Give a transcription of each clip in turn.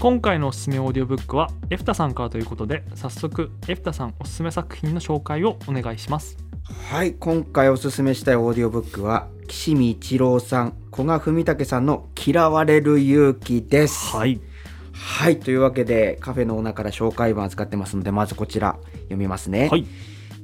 今回のおすすめオーディオブックはエフタさんからということで早速エフタさんおすすめ作品の紹介をお願いします。はい今回おすすめしたいオーディオブックは岸見一郎さん古賀史健さんの「嫌われる勇気」です。はい。はいというわけでカフェのオーナーから紹介文預かってますのでまずこちら読みますね、はい。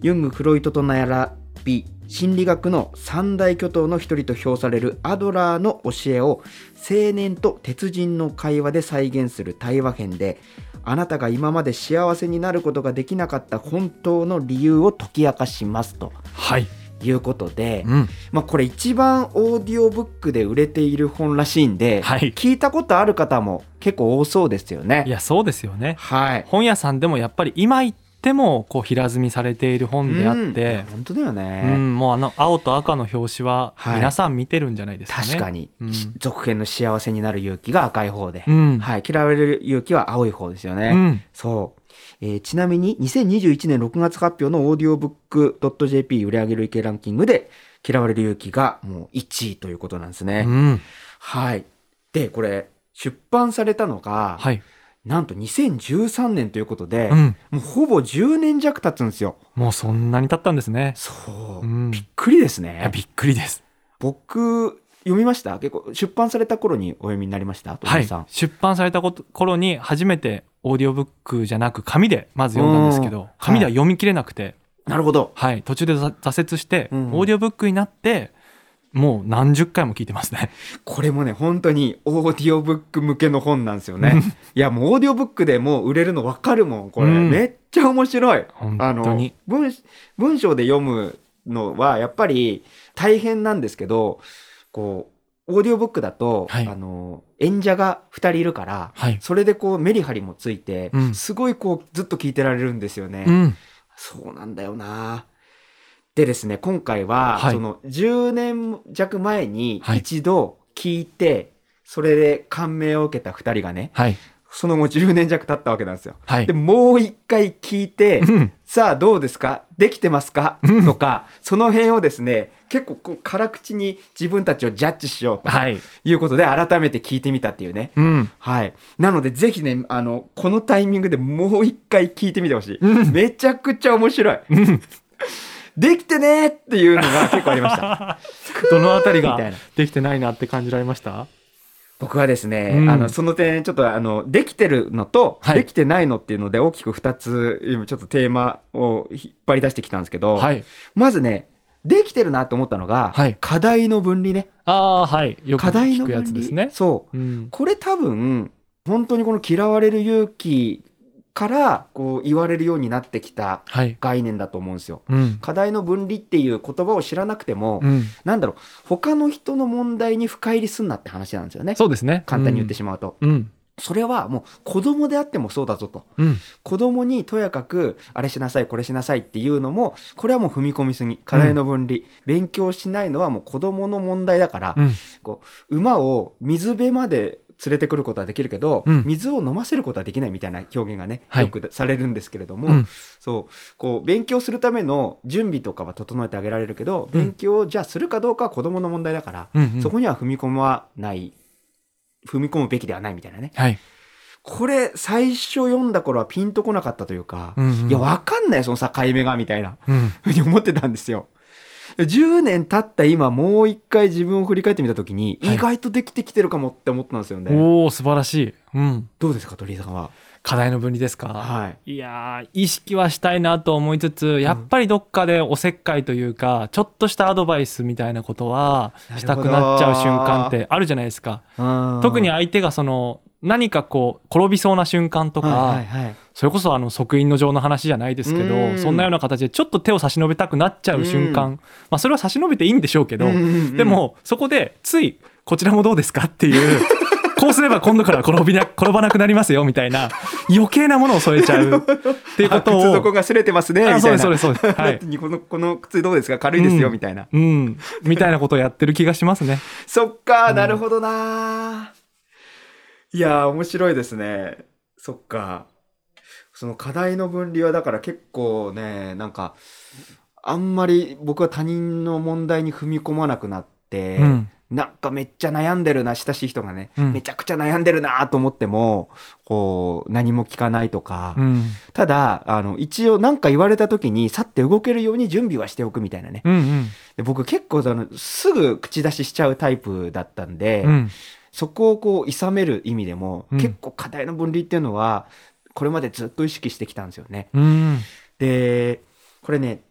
ユング・フロイトと並び心理学の三大巨頭の一人と評されるアドラーの教えを青年と鉄人の会話で再現する対話編であなたが今まで幸せになることができなかった本当の理由を解き明かしますと。はい。いうことで、うん。まあ、これ一番オーディオブックで売れている本らしいんで、はい。聞いたことある方も結構多そうですよね。いやそうですよね。はい、本屋さんでもやっぱり今言ってもこう平積みされている本であってうん、本当だようね。んもうあの青と赤の表紙ははい皆さん見てるんじゃないですかね、確かに、うん続編の幸せになる勇気が赤い方で、うん、はい、嫌われる勇気は青い方ですよね。うんそう。えーちなみに2021年6月発表のオーディオブック .jp 売上累計ランキングで嫌われる勇気がもう1位ということなんですね。うんはい。で、これ出版されたのが、はい、なんと2013年ということで、うん、もうほぼ10年弱経つんですよ。もうそんなに経ったんですね。そう。うん。びっくりですね。びっくりです。僕、読みました？結構出版された頃にお読みになりました？鳥はい。出版されたこと頃に初めてオーディオブックじゃなく紙でまず読んだんですけうんど紙では読み切れなくて、なるほど。はい、途中でざ挫折して、うん。オーディオブックになってもう何十回も聞いてますね。これもね、本当にオーディオブック向けの本なんですよね。いや、もうオーディオブックでもう売れるの分かるもん。これ、うんめっちゃ面白い。本あの文、文章で読むのはやっぱり大変なんですけど、こう、オーディオブックだと、はいあの、演者が2人いるから、はい、それでこうメリハリもついて、うんすごいこうずっと聞いてられるんですよね。うんそうなんだよな。でですね、今回は、はい。その10年弱前にはい。一度聞いて、それで感銘を受けた2人がね、はい。その後10年弱経ったわけなんですよ。はい。で、もう一回聞いて、うん。さあどうですか？できてますか？うん。とか、その辺をですね、結構こう辛口に自分たちをジャッジしようとはい。いうことで改めて聞いてみたっていうね。うん。はい。なので、ぜひね、あの、このタイミングでもう一回聞いてみてほしい。うん。めちゃくちゃ面白い。うんできてねーっていうのが結構ありました。どのあたりができてないなって感じられました？僕はですね、うんあの、その点、ちょっとあの、できてるのと、はいできてないのっていうので、大きく二つ、今ちょっとテーマを引っ張り出してきたんですけど、はいまずね、できてるなと思ったのが、はい課題の分離ね。ああーはいよく聞く。やつですね。そう。うんこれ多分、本当にこの嫌われる勇気から、こう言われるようになってきたはい概念だと思うんですよ。うん課題の分離っていう言葉を知らなくても、うんなんだろう、他の人の問題に深入りすんなって話なんですよね。そうですね簡単に言ってしまうと。うんそれはもう子供であってもそうだぞと。うん子供にとやかく、あれしなさい、これしなさいっていうのも、これはもう踏み込みすぎ。課題の分離。勉強しないのはもう子供の問題だから、うんこう馬を水辺まで連れてくることはできるけど、うん。水を飲ませることはできないみたいな表現がね、はい。よくされるんですけれども、うん。そう。こう勉強するための準備とかは整えてあげられるけど、うん。勉強をじゃあするかどうかは子供の問題だから、うんうん。そこには踏み込まない踏み込むべきではないみたいなね。はい。これ最初読んだ頃はピンとこなかったというか、うんうん。いやわかんないよその境目がみたいなうん。ふうに思ってたんですよ。10年経った今もう一回自分を振り返ってみた時に、はい。意外とできてきてるかもって思ったんですよね。おお素晴らしい。うん。どうですか鳥居さんは？課題の分離ですか？はい。いやー意識はしたいなと思いつつやっぱりどっかでおせっかいというかちょっとしたアドバイスみたいなことはしたくなっちゃう瞬間ってあるじゃないですか。特に相手がその何かこう転びそうな瞬間とか、はいはいはいそれこそあの即位の上の話じゃないですけど、うん。そんなような形でちょっと手を差し伸べたくなっちゃう瞬間、うん。まあそれは差し伸べていいんでしょうけど、うんうんうん。でもそこでついこちらもどうですかっていう こうすれば今度から転びな転ばなくなりますよみたいな余計なものを添えちゃうっていうことを。靴底が擦れてますねみたいな。そうですそうですはい。このこの靴どうですか？軽いですよ、うんみたいな。うん。みたいなことをやってる気がしますね。そっか、うん。なるほどな。いやー、面白いですね。そっか。その課題の分離はだから結構ね、なんか、あんまり僕は他人の問題に踏み込まなくなって、うん。なんかめっちゃ悩んでるな、親しい人がね、うん。めちゃくちゃ悩んでるなと思っても、こう、何も聞かないとか、うん。ただ、あの、一応何か言われた時に、さって動けるように準備はしておくみたいなね。うんうん。で僕結構あのすぐ口出ししちゃうタイプだったんで、うん。そこをこう諌める意味でも、うん。結構課題の分離っていうのはこれまでずっと意識してきたんですよね。うん。でこれね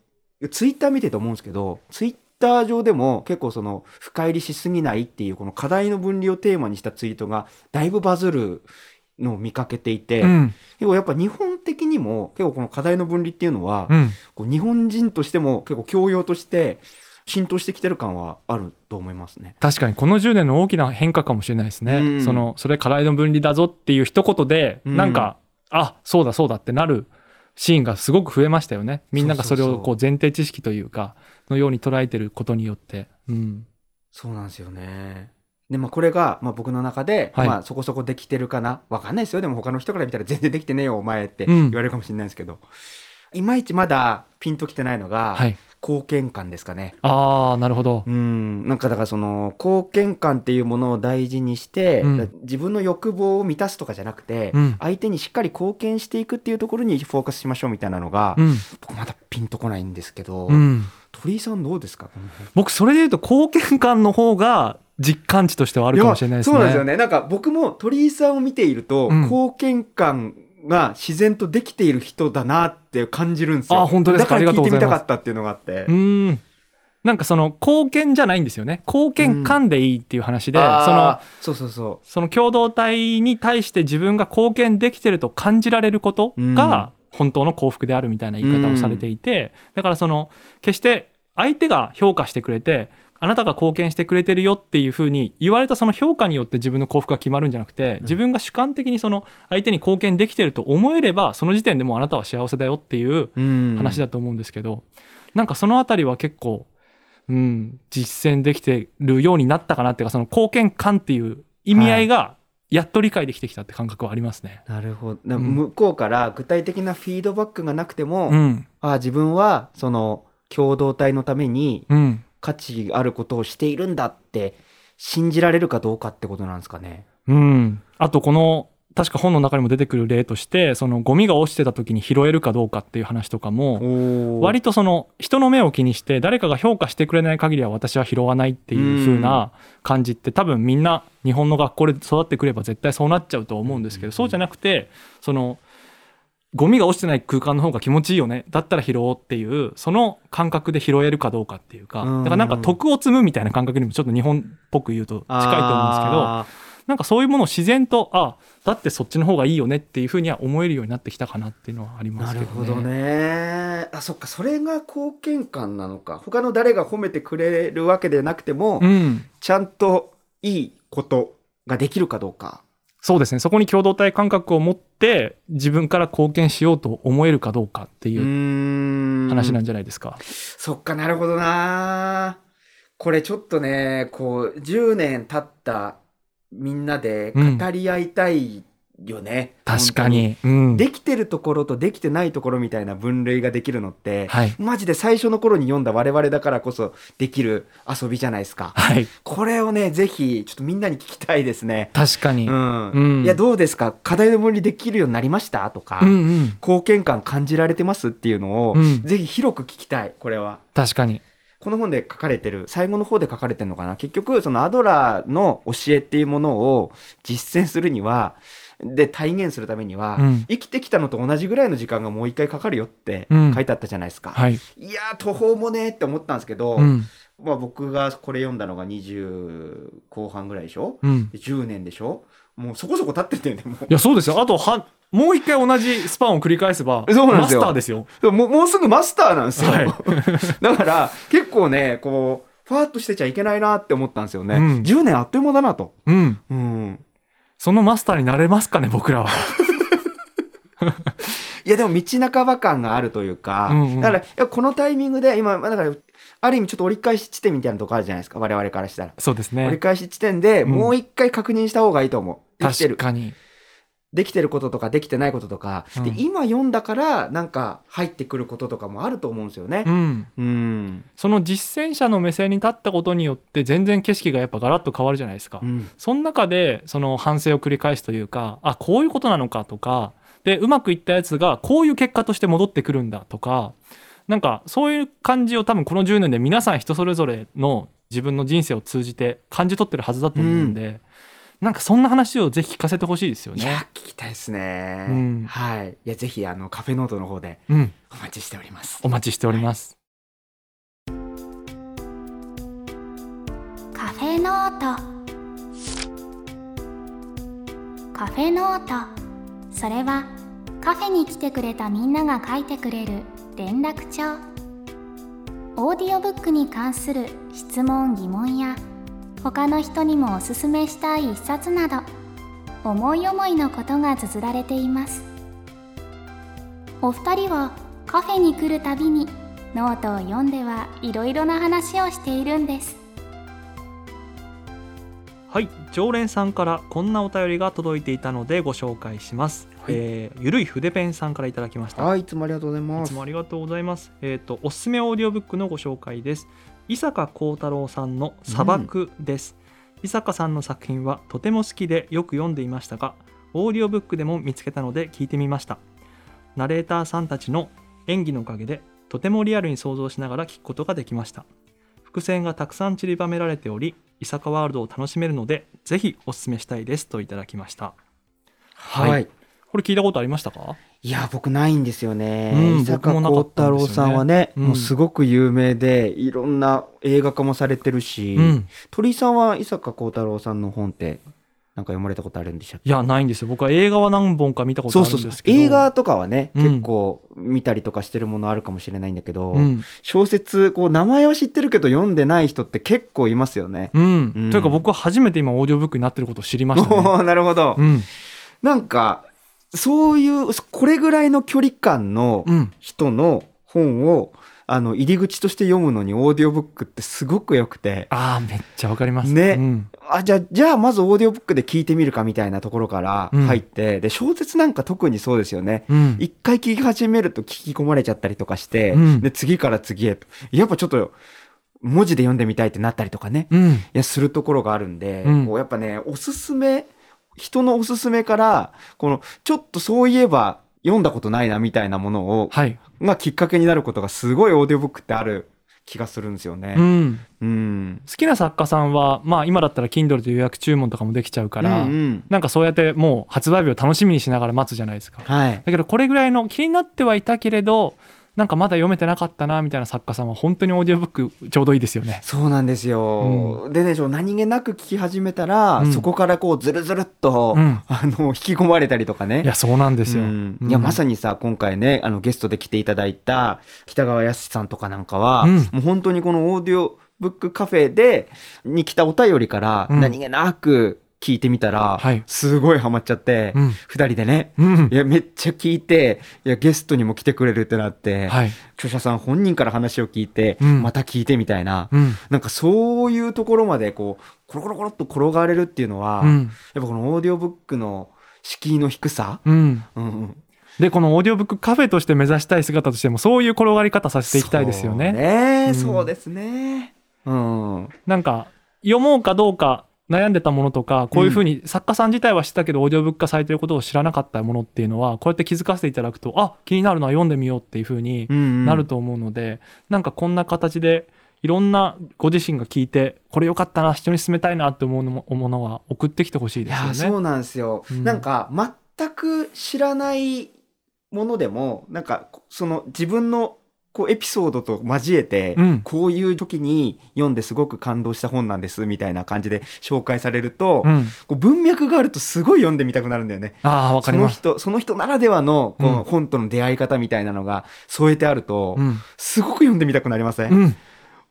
ツイッター見てて思うんですけどツイッター上でも結構その深入りしすぎないっていうこの課題の分離をテーマにしたツイートがだいぶバズるのを見かけていて、うん。結構やっぱ日本的にも結構この課題の分離っていうのは、うん。こう日本人としても結構教養として浸透してきてる感はあると思いますね？確かにこの10年の大きな変化かもしれないですね、うん。そのそれ課題の分離だぞっていう一言で、うん。なんかあそうだそうだってなるシーンがすごく増えましたよねみんながそれをこう前提知識というかのように捉えてることによって、うん、そうなんですよね。で、まあ、これが、まあ、僕の中で、はいまあ、そこそこできてるかな？わかんないですよ。でも、他の人から見たら全然できてねえよ、お前ってうん言われるかもしれないですけど。いまいちまだピンときてないのが、はい貢献感ですかね。ああなるほど。うん。なんか、だからその、貢献感っていうものを大事にして、うん。だ自分の欲望を満たすとかじゃなくて、うん。相手にしっかり貢献していくっていうところにフォーカスしましょうみたいなのが、うん、僕まだピンとこないんですけど、うん、鳥居さんどうですか？僕それで言うと貢献感の方が実感値としてはあるかもしれないですね。そうなんですよね。なんか僕も鳥居さんを見ていると、うん。貢献感が自然とできている人だなって感じるんですよ。あ本当ですか？だから聞いてみたありがとうございます。かったっていうのがあって。うんなんかその貢献じゃないんですよね。貢献感でいいっていう話で、そのあーそうそうそその共同体に対して自分が貢献できてると感じられることが本当の幸福であるみたいな言い方をされていて、だからその決して相手が評価してくれてあなたが貢献してくれてるよっていうふうに言われたその評価によって自分の幸福が決まるんじゃなくて自分が主観的にその相手に貢献できてると思えればその時点でもうあなたは幸せだよっていう話だと思うんですけど、なんかそのあたりは結構、うん、実践できてるようになったかなっていうかその貢献感っていう意味合いがやっと理解できてきたって感覚はありますね。なるほど。向こうから具体的なフィードバックがなくても、うん、あー自分はその共同体のためにうん、価値あることをしているんだって信じられるかどうかってことなんですかね。うん。あとこの確か本の中にも出てくる例としてそのゴミが落ちてた時に拾えるかどうかっていう話とかも割とその人の目を気にして誰かが評価してくれない限りは私は拾わないっていう風な感じって多分みんな日本の学校で育ってくれば絶対そうなっちゃうと思うんですけどそうじゃなくてそのゴミが落ちてない空間の方が気持ちいいよねだったら拾おうっていうその感覚で拾えるかどうかっていうかうんだからなんか徳を積むみたいな感覚にもちょっと日本っぽく言うと近いと思うんですけどあなんかそういうものを自然とあだってそっちの方がいいよねっていうふうには思えるようになってきたかなっていうのはありーますけどね。なるほどね。あ、そっか、それが貢献感なのか。他の誰が褒めてくれるわけでなくても、うん、ちゃんといいことができるかどうか。そうですね。そこに共同体感覚を持って自分から貢献しようと思えるかどうかっていう話なんじゃないですか。そっかなるほどな。これちょっとねこう10年経ったみんなで語り合いたいよね、確かに。うん、できてるところとできてないところみたいな分類ができるのって、はい。マジで最初の頃に読んだ我々だからこそできる遊びじゃないですかはい。これをねぜひちょっとみんなに聞きたいですね確かに。ううんん、いやどうですか？課題の分離できるようになりました？とか、うんうん。貢献感感じられてますっていうのを、うんぜひ広く聞きたいこれは確かに。この本で書かれてる最後の方で書かれてるのかな？結局そのアドラーの教えっていうものを実践するにはで体現するためには、うん。生きてきたのと同じぐらいの時間がもう一回かかるよってうん。書いてあったじゃないですか、はい。いやー途方もねーって思ったんですけど、うん。まあ、僕がこれ読んだのが20後半ぐらいでしょ？うん。で10年でしょ？もうそこそこ経ってんだよねもう。いや、そうですよ。あとは、もう一回同じスパンを繰り返せば、そうなんですよ。マスターですよ。でももうすぐマスターなんですよ、はい。だから結構ねこうファーっとしてちゃいけないなって思ったんですよね、うん。10年あっという間だなと。うん。うんそのマスターになれますかね僕らは。いやでも道半ば感があるというか、うんうんだからこのタイミングで今だからある意味ちょっと折り返し地点みたいなとこあるじゃないですか我々からしたら、そうですね。折り返し地点でうんもう一回確認した方がいいと思うできてる確かに。できてることとかできてないこととか、でうん。今読んだからなんか入ってくることとかもあると思うんですよね。うん。うん。その実践者の目線に立ったことによって全然景色がやっぱガラッと変わるじゃないですか。うん。その中でその反省を繰り返すというかあこういうことなのかとかでうまくいったやつがこういう結果として戻ってくるんだとかなんかそういう感じを多分この10年で皆さん人それぞれの自分の人生を通じて感じ取ってるはずだと思うんで、なんかそんな話をぜひ聞かせてほしいですよいやね。聞きたいですね、うん。はい。いやぜひあのカフェノートの方でうん、お待ちしております。お待ちしております。カフェノート。カフェノート。それはカフェに来てくれたみんなが書いてくれる連絡帳。オーディオブックに関する質問疑問や他の人にもおすすめしたい一冊など思い思いのことが綴られています。お二人はカフェに来るたびにノートを読んではいろいろな話をしているんです。はい常連さんからこんなお便りが届いていたのでご紹介します、はい。えーゆるい筆ペンさんからいただきました。はいいつもありがとうございいます。つもありがとうございます。えっ、と、おすすめオーディオブックのご紹介です。伊坂幸太郎さんの砂漠です。伊坂さんの作品はとても好きでよく読んでいましたが、オーディオブックでも見つけたので聞いてみました。ナレーターさんたちの演技のおかげで、とてもリアルに想像しながら聞くことができました。伏線がたくさん散りばめられており、伊坂ワールドを楽しめるので、ぜひおすすめしたいですといただきました。はい、はいこれ聞いたことありましたか？いや僕ないんですよね、うん伊坂幸太郎さんはね、うんもうすごく有名でいろんな映画化もされてるし、うん。鳥居さんは伊坂幸太郎さんの本ってなんか読まれたことあるんでしたっけ？いや、ないんですよ。僕は映画は何本か見たことあるそうそうそうんですけど。映画とかはね、うん結構見たりとかしてるものあるかもしれないんだけど、うん。小説こう名前は知ってるけど読んでない人って結構いますよね。うん。うんというか僕は初めて今オーディオブックになってることを知りましたね。なるほど、うん。なんかそういうこれぐらいの距離感のうん。人の本をあの入り口として読むのにオーディオブックってすごく良くてああ、めっちゃわかります。ねうん。あじゃあじゃあまずオーディオブックで聞いてみるかみたいなところからうん入って、で小説なんか特にそうですよね。うん。一回聞き始めると聞き込まれちゃったりとかして、うんで次から次へとやっぱちょっと文字で読んでみたいってなったりとかねうん。いやするところがあるんで、うんこうやっぱねおすすめ人のおすすめからこのちょっとそういえば読んだことないなみたいなものを、はい。がきっかけになることがすごいオーディオブックってある気がするんですようね。ん。うん。好きな作家さんは、まあ今だったら Kindle で予約注文とかもできちゃうから、うんうんなんかそうやってもう発売日を楽しみにしながら待つじゃないですか。はい。だけどこれぐらいの気になってはいたけれど、なんかまだ読めてなかったなみたいな作家さんは本当にオーディオブックちょうどいいですよね。そうなんですよ。でね、ちょ何気なく聞き始めたら、うんそこからこうずるずるっと、うんあの引き込まれたりとかね。いや、そうなんですよ。うんうんいやまさにさ今回ねあのゲストで来ていただいた喜多川泰さんとかなんかは、うんもう本当にこのオーディオブックカフェでに来たお便りからうん何気なく聞いてみたら、はいすごいハマっちゃって、うん二人でね、うんい。やめっちゃ聞いていやゲストにも来てくれるってなって、はい。著者さん本人から話を聞いて、うんまた聞いてみたいな、うん。なんかそういうところまでこうコロコロコロっと転がれるっていうのは、うん。やっぱこのオーディオブックの敷居の低さ、うん。うんうん、で、このオーディオブックカフェとして目指したい姿としても、そういう転がり方させていきたいですよね。そうね、うんそうですね。うん。なんか、読もうかどうか悩んでたものとか、こういうふうに作家さん自体は知ったけど、オーディオブック化されてることを知らなかったものっていうのは、こうやって気づかせていただくと、あ、気になるのは読んでみようっていうふうにうんなると思うので、なんかこんな形で、いろんなご自身が聞いて、これ良かったな、人に勧めたいなって思うのもものは送ってきてほしいいですよね。やそうなんですよ、うん。なんか全く知らないものでもなんかその自分のこうエピソードと交えて、うんこういう時に読んですごく感動した本なんですみたいな感じで紹介されると、うん。こう文脈があるとすごい読んでみたくなるんだよね。ああ、わかります。その人その人ならではのこうんの本との出会い方みたいなのが添えてあると、うん。すごく読んでみたくなりません、うん。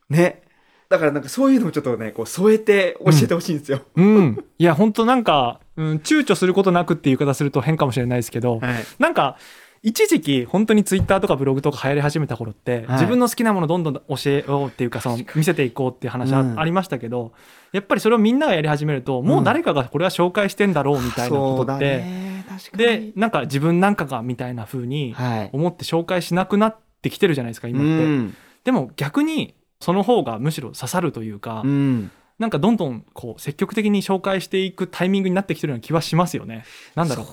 ね。だからなんかそういうのをちょっとね、こう添えて教えてほしいんですよ。うん。いや、本当なんか、うん、躊躇することなくっていう言い方すると変かもしれないですけど、はいなんか一時期本当にツイッターとかブログとか流行り始めた頃って、はい。自分の好きなものどんどん教えようっていうかその見せていこうっていう話あ,、りましたけどやっぱりそれをみんながやり始めるともう誰かがこれは紹介してんだろうみたいなことって、でに。なんか自分なんかがみたいな風にはい。思って紹介しなくなってきてるじゃないですか今って。うん。でも逆にその方がむしろ刺さるというか、うんなんかどんどんこう積極的に紹介していくタイミングになってきてるような気はしますよね。なんだろう。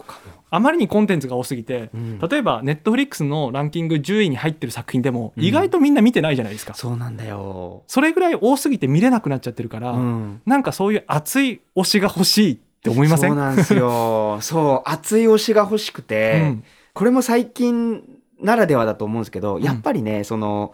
あまりにコンテンツが多すぎて、うん。例えばネットフリックスのランキング10位に入ってる作品でもうん。意外とみんな見てないじゃないですか、そうなんだよ。それぐらい多すぎて見れなくなっちゃってるから、うん。なんかそういう熱い推しが欲しいって思いません？そうなんですよ。そう熱い推しが欲しくて、うん。これも最近ならではだと思うんですけど、ん。やっぱりねその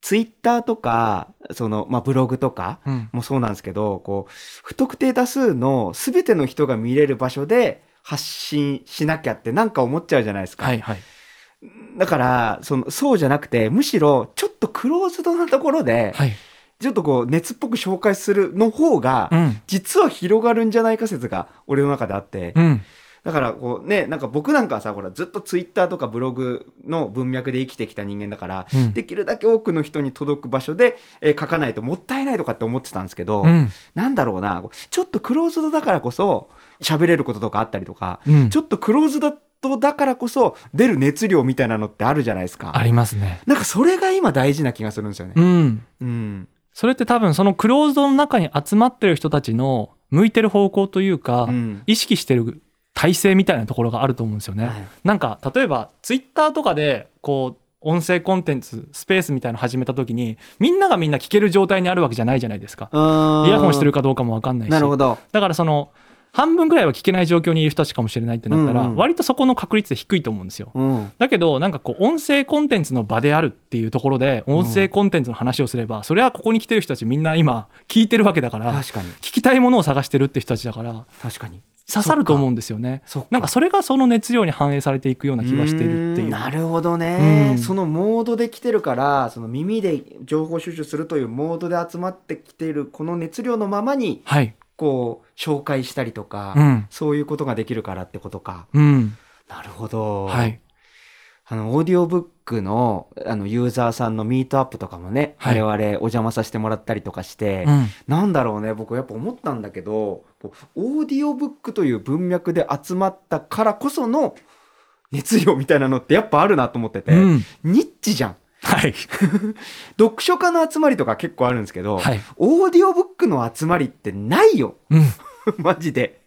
ツイッターとかその、まあ、ブログとかうん。もそうなんですけどこう不特定多数の全ての人が見れる場所で発信しなきゃってなんか思っちゃうじゃないですか。はいはい。だからそのそうじゃなくてむしろちょっとクローズドなところで、はい、ちょっとこう熱っぽく紹介するの方が、うん。実は広がるんじゃないか説が俺の中であって、うんだからこうねなんか僕なんかはさほらずっとツイッターとかブログの文脈で生きてきた人間だから、うんできるだけ多くの人に届く場所で、えー書かないともったいないとかって思ってたんですけど、うんなんだろうなちょっとクローズドだからこそ喋れることとかあったりとか、うんちょっとクローズドだからこそ出る熱量みたいなのってあるじゃないですか。ありますね。なんかそれが今大事な気がするんですよね。うんうん。それって多分そのクローズドの中に集まってる人たちの向いてる方向というか、うん意識してる体制みたいなところがあると思うんですよね。はいなんか例えばツイッターとかでこう音声コンテンツスペースみたいなの始めた時にみんながみんな聞ける状態にあるわけじゃないじゃないですか。イイヤホンしてるかどうかも分かんないしなるほど。だからその半分ぐらいは聞けない状況にいる人たちかもしれないってなったら、割とそこの確率低いと思うんですよ。うん。だけどなんかこう音声コンテンツの場であるっていうところで音声コンテンツの話をすれば、それはここに来てる人たちみんな今聞いてるわけだから確かに。聞きたいものを探してるって人たちだから確かに。刺さると思うんですよね。なんかそれがその熱量に反映されていくような気がしてるっていうなるほどね、うんそのモードで来てるからその耳で情報収集するというモードで集まってきてるこの熱量のままにはい。こう紹介したりとか、うん。そういうことができるからってことかうん。なるほど、はい。あのオーディオブックのあのユーザーさんのミートアップとかもね、はい我々お邪魔させてもらったりとかして、うん。なんだろうね僕やっぱ思ったんだけどオーディオブックという文脈で集まったからこその熱量みたいなのってやっぱあるなと思ってて、うん。ニッチじゃんはい。読書家の集まりとか結構あるんですけど、はい。オーディオブックの集まりってないようん。マジで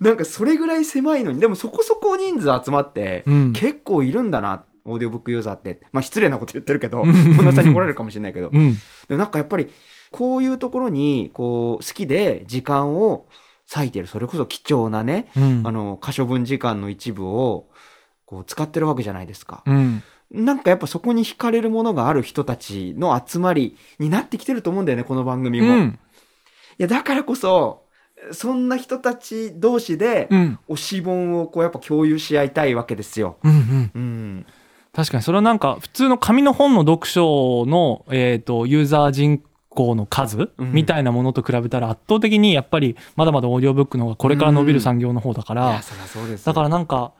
なんかそれぐらい狭いのにでもそこそこ人数集まって、うん。結構いるんだなオーディオブックユーザーってまあ失礼なこと言ってるけどうんこんなさんに怒られるかもしれないけど、うん。でもなんかやっぱりこういうところにこう好きで時間を割いてるそれこそ貴重なね、うん。あの可処分時間の一部をこう使ってるわけじゃないですか。うん。なんかやっぱそこに惹かれるものがある人たちの集まりになってきてると思うんだよねこの番組も。いうん。やだからこそそんな人たち同士でうん。推し本をこうやっぱ共有し合いたいわけですよ。うん。うん。うん、確かにそれはなんか普通の紙の本の読書の、えー、とユーザー人口の数うん。みたいなものと比べたら圧倒的にやっぱりまだまだオーディオブックの方がこれから伸びる産業の方だかいらうですだからなんか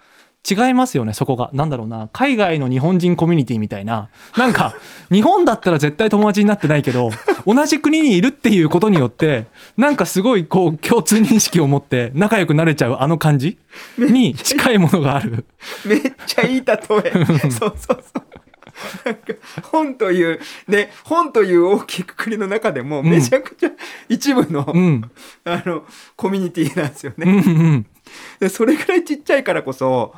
違いますよねそこが。なんだろうな。海外の日本人コミュニティみたいな。なんか 日本だったら絶対友達になってないけど同じ国にいるっていうことによってなんかすごいこう共通認識を持って仲良くなれちゃうあの感じ？に近いものがある。めっちゃいい例え。そうそうそう。なんか本というね本という大きいくくりの中でもうん。めちゃくちゃ一部の,、うん。あのコミュニティなんですようんうね、んでそれぐらいちっちゃいからこそ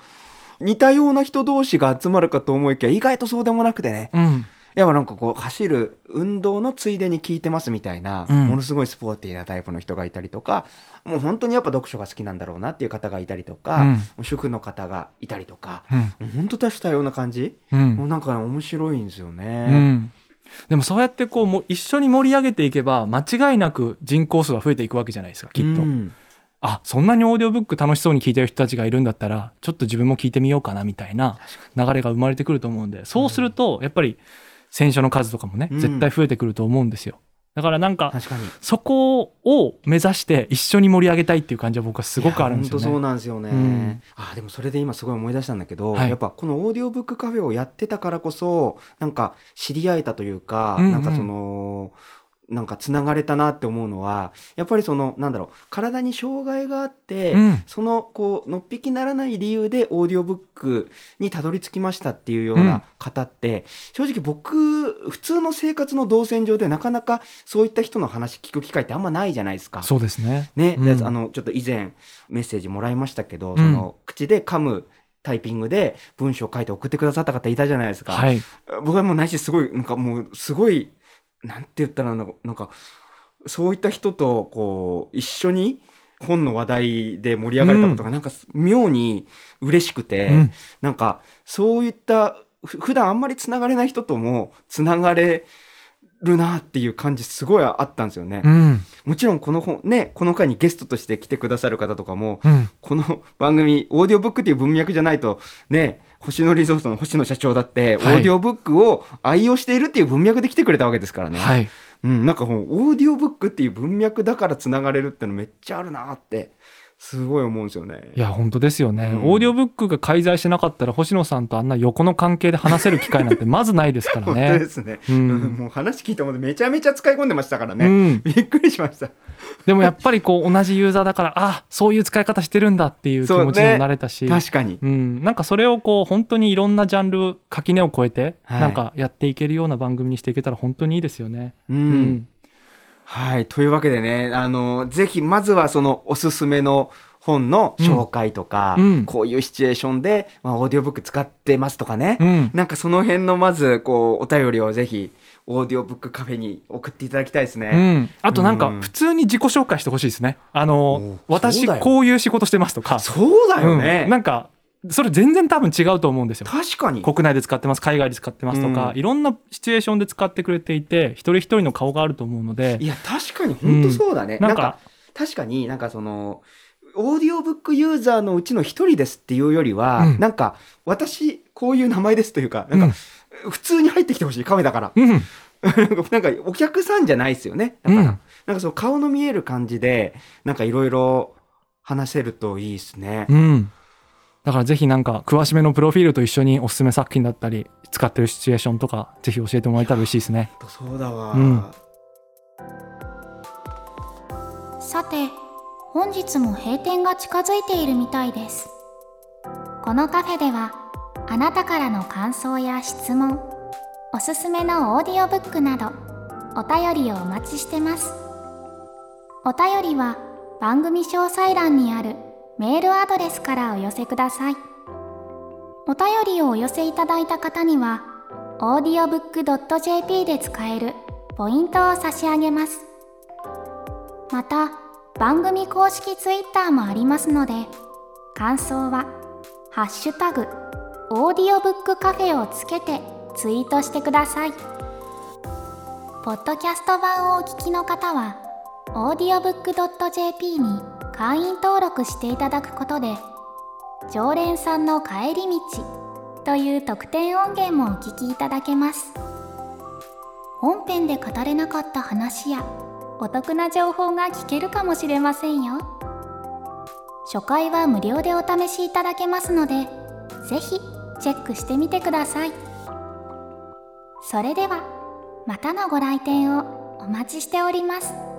似たような人同士が集まるかと思いきや意外とそうでもなくてね。うん。やっぱなんかこう走る運動のついでに聞いてますみたいな、うん。ものすごいスポーティーなタイプの人がいたりとかもう本当にやっぱ読書が好きなんだろうなっていう方がいたりとか、うん。主婦の方がいたりとか、うん。本当多種多様な感じ、うん。もうなんかね面白いんですようね。ん、でもそうやってこうもう一緒に盛り上げていけば間違いなく人口数は増えていくわけじゃないですかきっと、うんあそんなにオーディオブック楽しそうに聞いてる人たちがいるんだったらちょっと自分も聞いてみようかなみたいな流れが生まれてくると思うんでそうするとやっぱり選書の数とかもねうん。絶対増えてくると思うんですよ。だからなんかそこを目指して一緒に盛り上げたいっていう感じは僕はすごくあるんですよいや本当そうね。なんですよね、うん。あでもそれで今すごい思い出したんだけど、はい。やっぱこのオーディオブックカフェをやってたからこそなんか知り合えたというか、うんうん。なんかそのなんかつながれたなって思うのはやっぱりそのなんだろう体に障害があって、うんそのこうのっぴきならない理由でオーディオブックにたどり着きましたっていうよううんな方って、正直僕普通の生活の動線上でなかなかそういった人の話聞く機会ってあんまないじゃないですか。そうですね。ね、うんであのちょっと以前メッセージもらいましたけど、んその口で噛むタイピングで文章を書いて送ってくださった方いたじゃないですか。はい。僕はもうないしすごいなんかもうすごいなんて言ったらなんかなんかそういった人とこう一緒に本の話題で盛り上がれたことがなんか妙に嬉しくて、うんなんかそういったふ普段あんまりつながれない人ともつながれるなっていう感じすごいあったんですよね。うん。もちろんこの本ねこの回にゲストとして来てくださる方とかもうん。この 番組オーディオブックっていう文脈じゃないとね星野リゾートの星野社長だって、はいオーディオブックを愛用しているっていう文脈で来てくれたわけですからね、はい。うん、なんかオーディオブックっていう文脈だからつながれるってのめっちゃあるなってすごい思うんですよね。いや本当ですよね、うん。オーディオブックが介在してなかったら星野さんとあんな横の関係で話せる機会なんて まずないですから本当でね。すね、ううん。んもう話聞いたもんでめちゃめちゃ使い込んでましたからね、うん、びっくりしました。でもやっぱりこう同じユーザーだからあそういう使い方してるんだっていう気持ちにもなれたし、確かに。うん、なんかそれをこう本当にいろんなジャンル垣根を越えてはい。なんかやっていけるような番組にしていけたら本当にいいですよね。うん。うんはい。というわけでね、あの、ぜひ、まずはそのおすすめの本の紹介とか、うんこういうシチュエーションで、まあ、オーディオブック使ってますとかね。うんなんかその辺のまず、こう、お便りをぜひ、オーディオブックカフェに送っていただきたいですうね。ん、あとなんかうん普通に自己紹介してほしいですね。あの私こういう仕事してますとか、そうだよね。うんなんかそれ全然多分違うと思うんですよ。確かに。国内で使ってます海外で使ってますとか、うんいろんなシチュエーションで使ってくれていて一人一人の顔があると思うのでいや、確かに、本当そうだね。なかなんんか、確かになんかその、オーディオブックユーザーのうちの一人ですっていうよりは、うんなんか、私、こういう名前ですというか、なんか、普通に入ってきてほしい、カフェだから。うん なんか、お客さんじゃないですよね。だから、うんなんかその顔の見える感じで、なんかいろいろ話せるといいですね。うんだからぜひなんか詳しめのプロフィールと一緒におすすめ作品だったり使ってるシチュエーションとかぜひ教えてもらえたら嬉しいですね。とそうだわ。うんさて本日も閉店が近づいているみたいですこのカフェではあなたからの感想や質問おすすめのオーディオブックなどお便りをお待ちしてますお便りは番組詳細欄にあるメールアドレスからお寄せください。お便りをお寄せいただいた方には audiobook.jp で使えるポイントを差し上げます。また番組公式ツイッターもありますので感想は「ハッシュタグオーディオブックカフェ」をつけてツイートしてください。ポッドキャスト版をお聞きの方は audiobook.jp に会員登録していただくことで常連さんの帰り道という特典音源もお聞きいただけます。本編で語れなかった話やお得な情報が聞けるかもしれませんよ。初回は無料でお試しいただけますのでぜひチェックしてみてください。それではまたのご来店をお待ちしております。